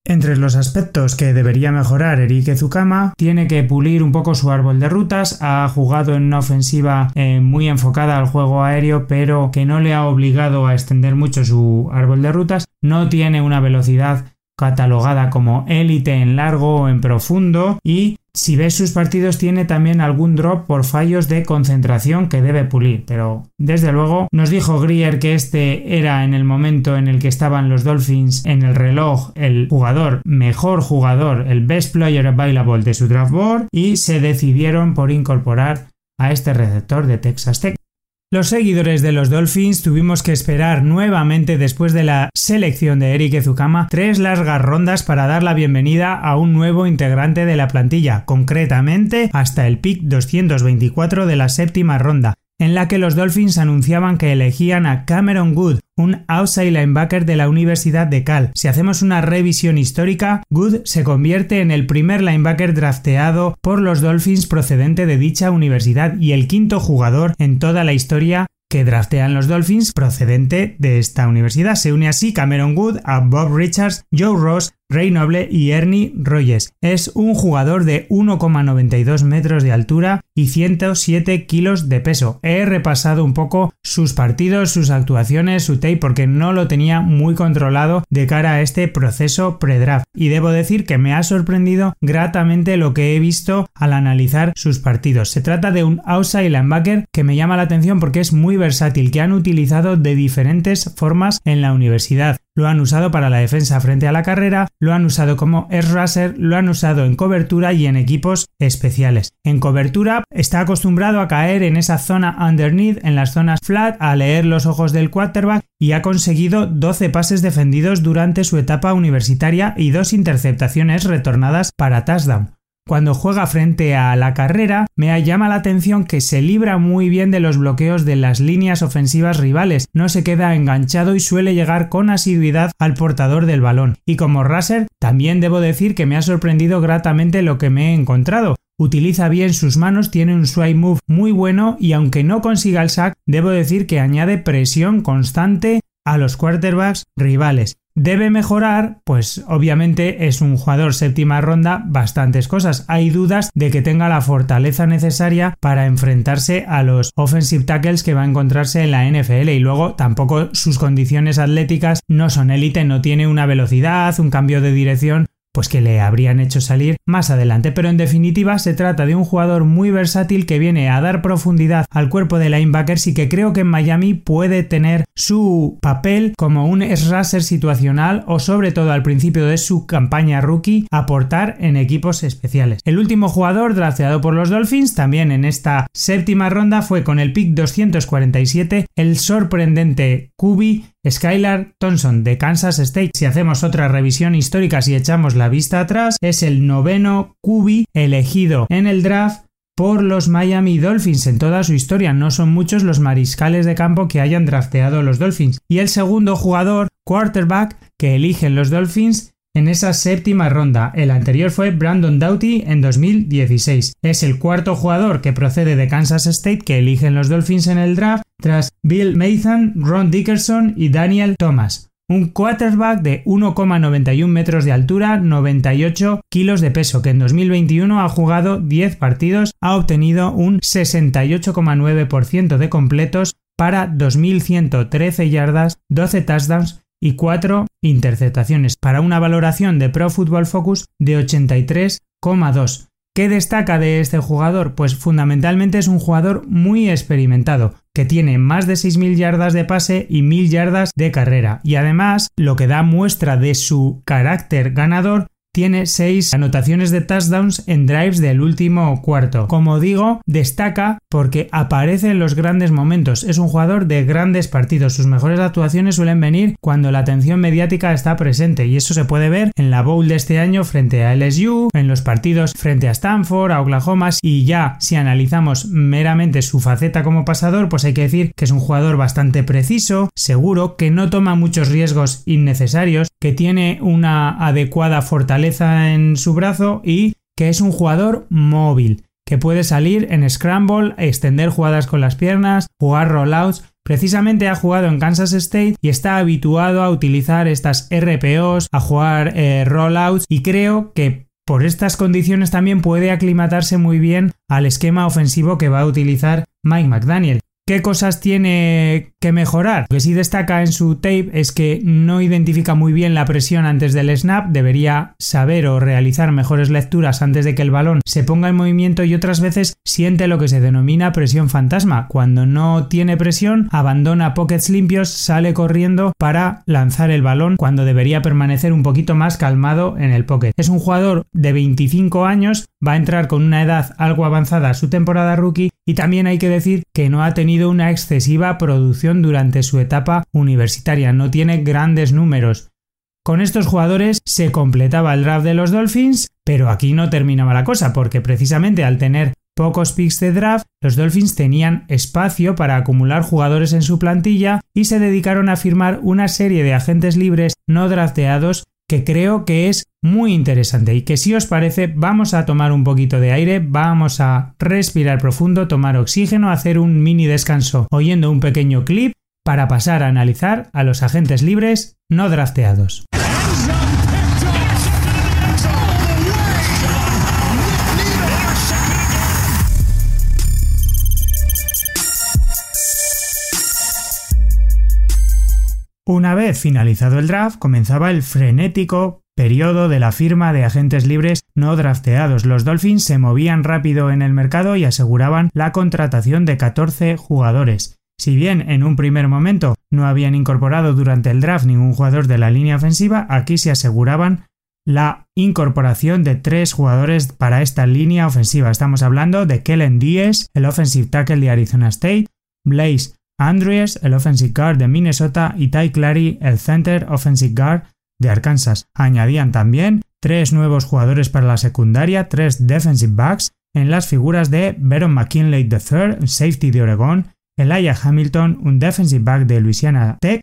Entre los aspectos que debería mejorar Eric Ezukama, tiene que pulir un poco su árbol de rutas, ha jugado en una ofensiva eh, muy enfocada al juego aéreo, pero que no le ha obligado a extender mucho su árbol de rutas, no tiene una velocidad catalogada como élite en largo o en profundo y si ves sus partidos tiene también algún drop por fallos de concentración que debe pulir, pero desde luego nos dijo Grier que este era en el momento en el que estaban los Dolphins en el reloj el jugador mejor jugador, el best player available de su draft board y se decidieron por incorporar a este receptor de Texas Tech. Los seguidores de los Dolphins tuvimos que esperar nuevamente después de la selección de Eric Ezukama tres largas rondas para dar la bienvenida a un nuevo integrante de la plantilla, concretamente hasta el pick 224 de la séptima ronda, en la que los Dolphins anunciaban que elegían a Cameron Good, un outside linebacker de la Universidad de Cal. Si hacemos una revisión histórica, Good se convierte en el primer linebacker drafteado por los Dolphins procedente de dicha universidad y el quinto jugador en toda la historia que draftean los Dolphins procedente de esta universidad. Se une así Cameron Good a Bob Richards, Joe Ross, Ray Noble y Ernie Rogers. Es un jugador de 1,92 metros de altura y 107 kilos de peso. He repasado un poco sus partidos, sus actuaciones, su tape porque no lo tenía muy controlado de cara a este proceso pre-draft y debo decir que me ha sorprendido gratamente lo que he visto al analizar sus partidos. Se trata de un outside linebacker que me llama la atención porque es muy versátil, que han utilizado de diferentes formas en la universidad. Lo han usado para la defensa frente a la carrera, lo han usado como S-Racer, lo han usado en cobertura y en equipos especiales. En cobertura está acostumbrado a caer en esa zona underneath, en las zonas flat, a leer los ojos del quarterback y ha conseguido 12 pases defendidos durante su etapa universitaria y dos interceptaciones retornadas para touchdown. Cuando juega frente a la carrera, me llama la atención que se libra muy bien de los bloqueos de las líneas ofensivas rivales, no se queda enganchado y suele llegar con asiduidad al portador del balón. Y como raser, también debo decir que me ha sorprendido gratamente lo que me he encontrado. Utiliza bien sus manos, tiene un swipe move muy bueno y aunque no consiga el sack, debo decir que añade presión constante a los quarterbacks rivales. Debe mejorar, pues obviamente es un jugador séptima ronda, bastantes cosas. Hay dudas de que tenga la fortaleza necesaria para enfrentarse a los offensive tackles que va a encontrarse en la NFL y luego tampoco sus condiciones atléticas no son élite, no tiene una velocidad, un cambio de dirección pues que le habrían hecho salir más adelante. Pero en definitiva se trata de un jugador muy versátil que viene a dar profundidad al cuerpo de linebackers y que creo que en Miami puede tener su papel como un S-Racer situacional o sobre todo al principio de su campaña rookie aportar en equipos especiales. El último jugador drafteado por los Dolphins también en esta séptima ronda fue con el pick 247 el sorprendente Kubi Skylar Thompson de Kansas State. Si hacemos otra revisión histórica, si echamos la vista atrás, es el noveno QB elegido en el draft por los Miami Dolphins en toda su historia. No son muchos los mariscales de campo que hayan drafteado los Dolphins. Y el segundo jugador, quarterback, que eligen los Dolphins en esa séptima ronda. El anterior fue Brandon Doughty en 2016. Es el cuarto jugador que procede de Kansas State que eligen los Dolphins en el draft tras Bill Mason, Ron Dickerson y Daniel Thomas. Un quarterback de 1,91 metros de altura, 98 kilos de peso, que en 2021 ha jugado 10 partidos, ha obtenido un 68,9% de completos para 2.113 yardas, 12 touchdowns y 4 interceptaciones, para una valoración de Pro Football Focus de 83,2. ¿Qué destaca de este jugador? Pues fundamentalmente es un jugador muy experimentado, que tiene más de 6.000 yardas de pase y 1.000 yardas de carrera. Y además, lo que da muestra de su carácter ganador tiene 6 anotaciones de touchdowns en drives del último cuarto. Como digo, destaca porque aparece en los grandes momentos. Es un jugador de grandes partidos. Sus mejores actuaciones suelen venir cuando la atención mediática está presente y eso se puede ver en la Bowl de este año frente a LSU, en los partidos frente a Stanford, a Oklahoma y ya si analizamos meramente su faceta como pasador, pues hay que decir que es un jugador bastante preciso, seguro, que no toma muchos riesgos innecesarios, que tiene una adecuada en su brazo y que es un jugador móvil, que puede salir en scramble, extender jugadas con las piernas, jugar rollouts. Precisamente ha jugado en Kansas State y está habituado a utilizar estas RPOs, a jugar eh, rollouts y creo que por estas condiciones también puede aclimatarse muy bien al esquema ofensivo que va a utilizar Mike McDaniel. ¿Qué cosas tiene que mejorar? Lo que sí destaca en su tape es que no identifica muy bien la presión antes del snap, debería saber o realizar mejores lecturas antes de que el balón se ponga en movimiento y otras veces siente lo que se denomina presión fantasma. Cuando no tiene presión, abandona pockets limpios, sale corriendo para lanzar el balón cuando debería permanecer un poquito más calmado en el pocket. Es un jugador de 25 años, va a entrar con una edad algo avanzada a su temporada rookie y también hay que decir que no ha tenido una excesiva producción durante su etapa universitaria, no tiene grandes números. Con estos jugadores se completaba el draft de los Dolphins, pero aquí no terminaba la cosa, porque precisamente al tener pocos picks de draft, los Dolphins tenían espacio para acumular jugadores en su plantilla y se dedicaron a firmar una serie de agentes libres no drafteados que creo que es muy interesante y que si os parece vamos a tomar un poquito de aire, vamos a respirar profundo, tomar oxígeno, hacer un mini descanso oyendo un pequeño clip para pasar a analizar a los agentes libres no drafteados. Una vez finalizado el draft, comenzaba el frenético periodo de la firma de agentes libres no drafteados. Los Dolphins se movían rápido en el mercado y aseguraban la contratación de 14 jugadores. Si bien en un primer momento no habían incorporado durante el draft ningún jugador de la línea ofensiva, aquí se aseguraban la incorporación de tres jugadores para esta línea ofensiva. Estamos hablando de Kellen Díez, el offensive tackle de Arizona State, Blaze Andrews, el offensive guard de Minnesota y Ty Clary, el center offensive guard de Arkansas. Añadían también tres nuevos jugadores para la secundaria, tres defensive backs, en las figuras de Baron McKinley III, safety de Oregon, Elijah Hamilton, un defensive back de Louisiana Tech,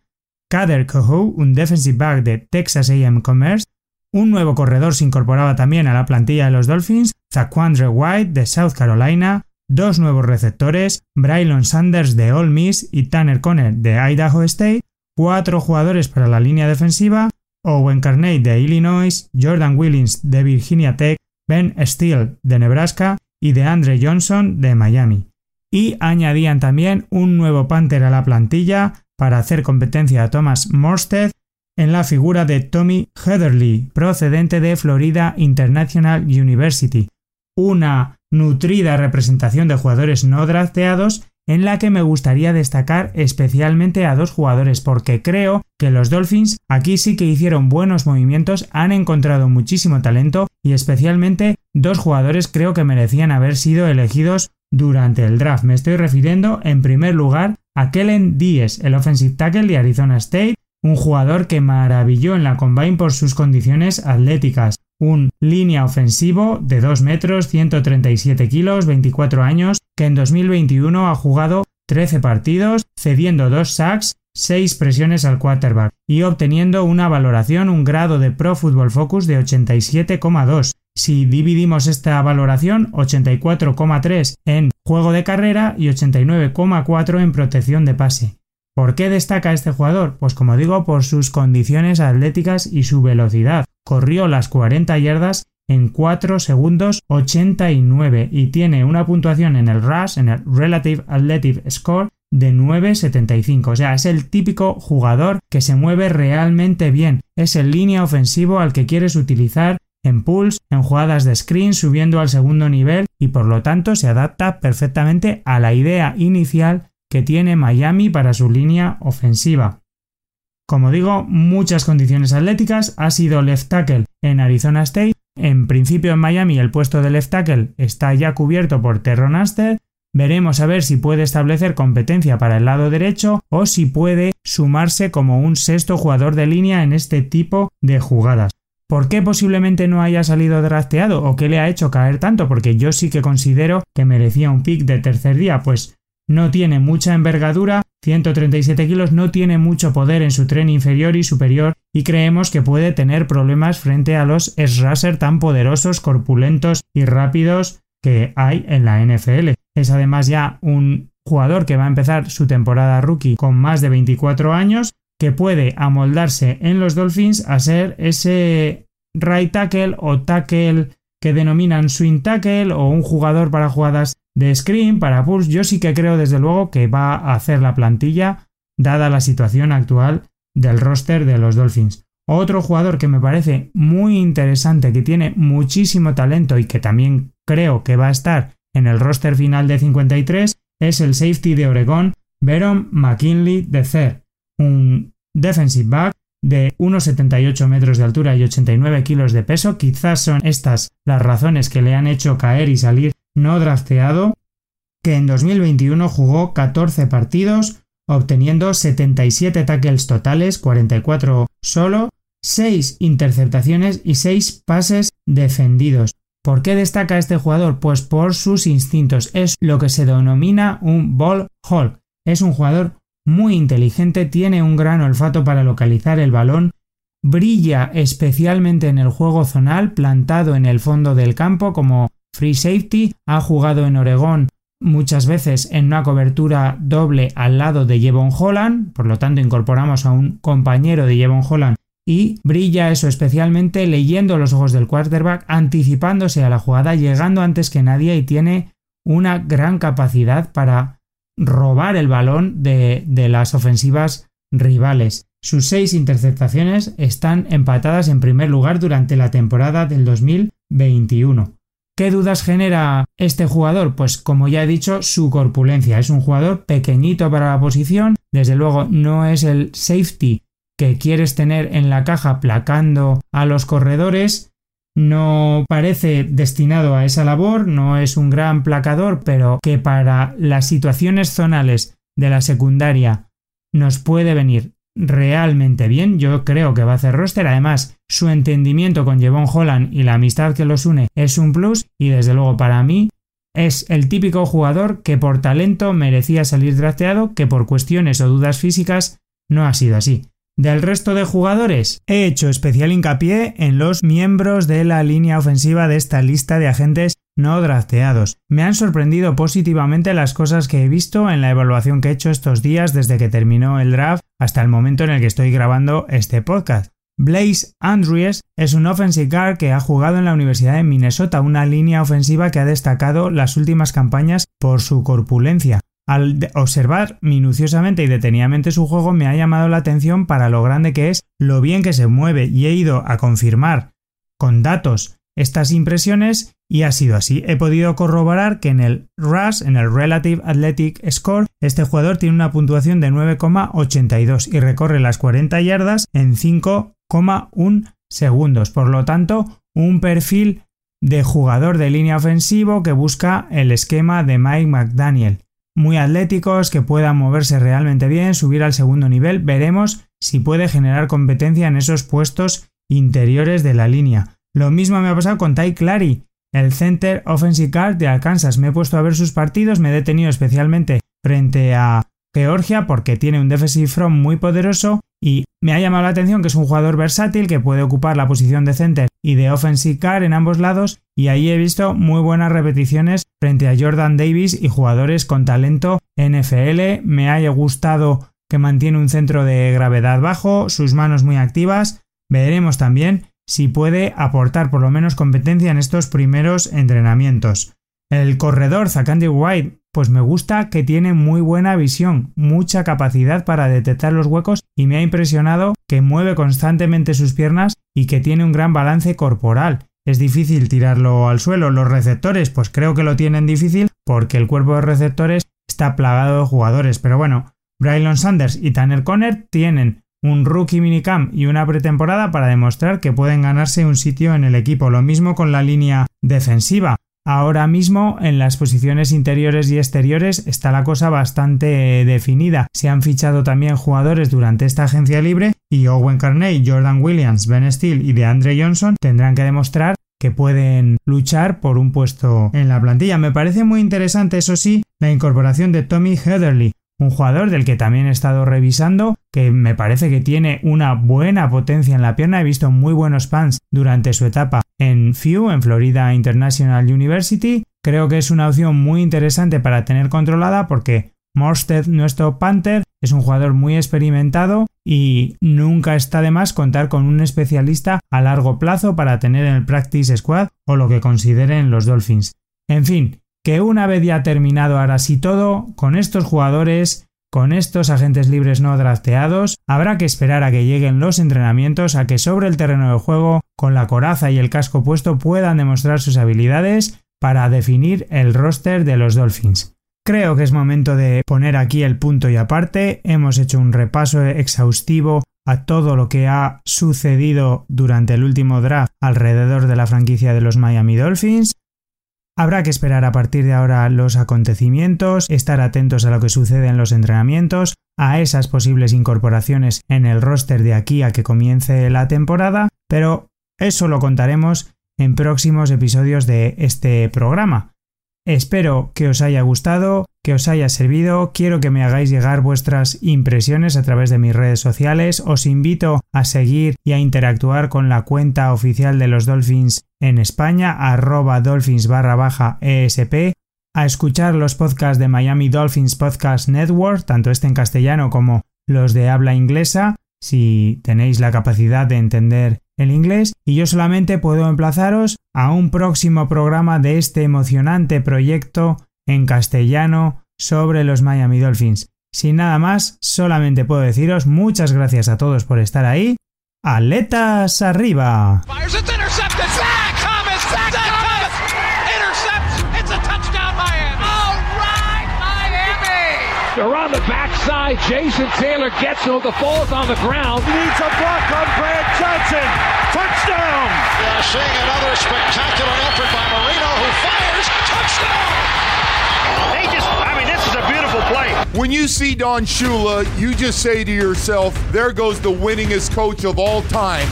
Kader Coho, un defensive back de Texas AM Commerce, un nuevo corredor se incorporaba también a la plantilla de los Dolphins, Zaquandre White de South Carolina, dos nuevos receptores, Braylon Sanders de Ole Miss y Tanner Conner de Idaho State, cuatro jugadores para la línea defensiva, Owen Carney de Illinois, Jordan Willings de Virginia Tech, Ben Steele de Nebraska y de Andre Johnson de Miami. Y añadían también un nuevo Panther a la plantilla para hacer competencia a Thomas Morstead en la figura de Tommy Heatherly, procedente de Florida International University, una nutrida representación de jugadores no drafteados en la que me gustaría destacar especialmente a dos jugadores porque creo que los Dolphins aquí sí que hicieron buenos movimientos, han encontrado muchísimo talento y especialmente dos jugadores creo que merecían haber sido elegidos durante el draft. Me estoy refiriendo en primer lugar a Kellen Díez, el offensive tackle de Arizona State, un jugador que maravilló en la combine por sus condiciones atléticas. Un línea ofensivo de 2 metros, 137 kilos, 24 años, que en 2021 ha jugado 13 partidos, cediendo 2 sacks, 6 presiones al quarterback y obteniendo una valoración, un grado de Pro Football Focus de 87,2. Si dividimos esta valoración, 84,3 en juego de carrera y 89,4 en protección de pase. ¿Por qué destaca este jugador? Pues como digo, por sus condiciones atléticas y su velocidad. Corrió las 40 yardas en 4 segundos 89 y tiene una puntuación en el RAS, en el Relative Athletic Score, de 9.75. O sea, es el típico jugador que se mueve realmente bien. Es el línea ofensivo al que quieres utilizar en pulls, en jugadas de screen, subiendo al segundo nivel y por lo tanto se adapta perfectamente a la idea inicial que tiene Miami para su línea ofensiva. Como digo, muchas condiciones atléticas, ha sido left tackle en Arizona State, en principio en Miami el puesto de left tackle está ya cubierto por Terron Aster, veremos a ver si puede establecer competencia para el lado derecho o si puede sumarse como un sexto jugador de línea en este tipo de jugadas. ¿Por qué posiblemente no haya salido drafteado o qué le ha hecho caer tanto? Porque yo sí que considero que merecía un pick de tercer día, pues no tiene mucha envergadura, 137 kilos, no tiene mucho poder en su tren inferior y superior y creemos que puede tener problemas frente a los S-Racer tan poderosos, corpulentos y rápidos que hay en la NFL. Es además ya un jugador que va a empezar su temporada rookie con más de 24 años que puede amoldarse en los Dolphins a ser ese right tackle o tackle que denominan swing tackle o un jugador para jugadas de screen, para pulse. Yo sí que creo desde luego que va a hacer la plantilla dada la situación actual del roster de los Dolphins. Otro jugador que me parece muy interesante, que tiene muchísimo talento y que también creo que va a estar en el roster final de 53, es el safety de Oregón, Veron McKinley de Cer un defensive back de 1,78 metros de altura y 89 kilos de peso. Quizás son estas las razones que le han hecho caer y salir no drafteado, que en 2021 jugó 14 partidos, obteniendo 77 tackles totales, 44 solo, 6 interceptaciones y 6 pases defendidos. ¿Por qué destaca este jugador? Pues por sus instintos. Es lo que se denomina un ball hawk. Es un jugador muy inteligente, tiene un gran olfato para localizar el balón, brilla especialmente en el juego zonal, plantado en el fondo del campo como free safety, ha jugado en Oregón muchas veces en una cobertura doble al lado de Jevon Holland, por lo tanto incorporamos a un compañero de Jevon Holland y brilla eso especialmente leyendo los ojos del quarterback, anticipándose a la jugada, llegando antes que nadie y tiene una gran capacidad para robar el balón de, las ofensivas rivales. Sus seis interceptaciones están empatadas en primer lugar durante la temporada del 2021. ¿Qué dudas genera este jugador? Pues como ya he dicho, su corpulencia. Es un jugador pequeñito para la posición, desde luego no es el safety que quieres tener en la caja placando a los corredores, no parece destinado a esa labor, no es un gran placador, pero que para las situaciones zonales de la secundaria nos puede venir realmente bien. Yo creo que va a hacer roster. Además, su entendimiento con Jevon Holland y la amistad que los une es un plus. Y desde luego, para mí, es el típico jugador que por talento merecía salir drafteado, que por cuestiones o dudas físicas no ha sido así. Del resto de jugadores, he hecho especial hincapié en los miembros de la línea ofensiva de esta lista de agentes no drafteados. Me han sorprendido positivamente las cosas que he visto en la evaluación que he hecho estos días desde que terminó el draft hasta el momento en el que estoy grabando este podcast. Blaze Andrews es un offensive guard que ha jugado en la Universidad de Minnesota, una línea ofensiva que ha destacado las últimas campañas por su corpulencia. Al observar minuciosamente y detenidamente su juego me ha llamado la atención para lo grande que es, lo bien que se mueve y he ido a confirmar con datos estas impresiones y ha sido así. He podido corroborar que en el RAS, en el Relative Athletic Score, este jugador tiene una puntuación de 9,82 y recorre las 40 yardas en 5,1 segundos. Por lo tanto, un perfil de jugador de línea ofensivo que busca el esquema de Mike McDaniel muy atléticos, que puedan moverse realmente bien, subir al segundo nivel. Veremos si puede generar competencia en esos puestos interiores de la línea. Lo mismo me ha pasado con Ty Clary, el center offensive guard de Arkansas. Me he puesto a ver sus partidos, me he detenido especialmente frente a Georgia porque tiene un defensive front muy poderoso y me ha llamado la atención que es un jugador versátil que puede ocupar la posición de center y de offensive guard en ambos lados y ahí he visto muy buenas repeticiones frente a Jordan Davis y jugadores con talento NFL. Me haya gustado que mantiene un centro de gravedad bajo, sus manos muy activas. Veremos también si puede aportar por lo menos competencia en estos primeros entrenamientos. El corredor Zakandy White, pues me gusta que tiene muy buena visión, mucha capacidad para detectar los huecos y me ha impresionado que mueve constantemente sus piernas y que tiene un gran balance corporal es difícil tirarlo al suelo. Los receptores, pues creo que lo tienen difícil porque el cuerpo de receptores está plagado de jugadores. Pero bueno, Braylon Sanders y Tanner Conner tienen un rookie minicamp y una pretemporada para demostrar que pueden ganarse un sitio en el equipo. Lo mismo con la línea defensiva. Ahora mismo en las posiciones interiores y exteriores está la cosa bastante definida. Se han fichado también jugadores durante esta agencia libre y Owen Carney, Jordan Williams, Ben Steele y DeAndre Johnson tendrán que demostrar que pueden luchar por un puesto en la plantilla. Me parece muy interesante, eso sí, la incorporación de Tommy Heatherly, un jugador del que también he estado revisando, que me parece que tiene una buena potencia en la pierna. He visto muy buenos pants durante su etapa en FIU, en Florida International University. Creo que es una opción muy interesante para tener controlada porque Morsted, nuestro Panther, es un jugador muy experimentado y nunca está de más contar con un especialista a largo plazo para tener en el Practice Squad o lo que consideren los Dolphins. En fin, que una vez ya terminado ahora sí todo, con estos jugadores, con estos agentes libres no drafteados, habrá que esperar a que lleguen los entrenamientos, a que sobre el terreno de juego, con la coraza y el casco puesto, puedan demostrar sus habilidades para definir el roster de los Dolphins. Creo que es momento de poner aquí el punto y aparte. Hemos hecho un repaso exhaustivo a todo lo que ha sucedido durante el último draft alrededor de la franquicia de los Miami Dolphins. Habrá que esperar a partir de ahora los acontecimientos, estar atentos a lo que sucede en los entrenamientos, a esas posibles incorporaciones en el roster de aquí a que comience la temporada, pero eso lo contaremos en próximos episodios de este programa. Espero que os haya gustado, que os haya servido. Quiero que me hagáis llegar vuestras impresiones a través de mis redes sociales. Os invito a seguir y a interactuar con la cuenta oficial de los Dolphins en España, arroba dolphins barra baja ESP, a escuchar los podcasts de Miami Dolphins Podcast Network, tanto este en castellano como los de habla inglesa, si tenéis la capacidad de entender el inglés y yo solamente puedo emplazaros a un próximo programa de este emocionante proyecto en castellano sobre los Miami Dolphins. Sin nada más, solamente puedo deciros muchas gracias a todos por estar ahí. ¡Aletas arriba!
They're on the backside. Jason Taylor gets him. The ball's on the ground.
He needs a block on Brad Johnson. Touchdown!
We are seeing another spectacular effort by Marino, who fires. Touchdown!
They just, I mean, this is a beautiful play.
When you see Don Shula, you just say to yourself, there goes the winningest coach of all time.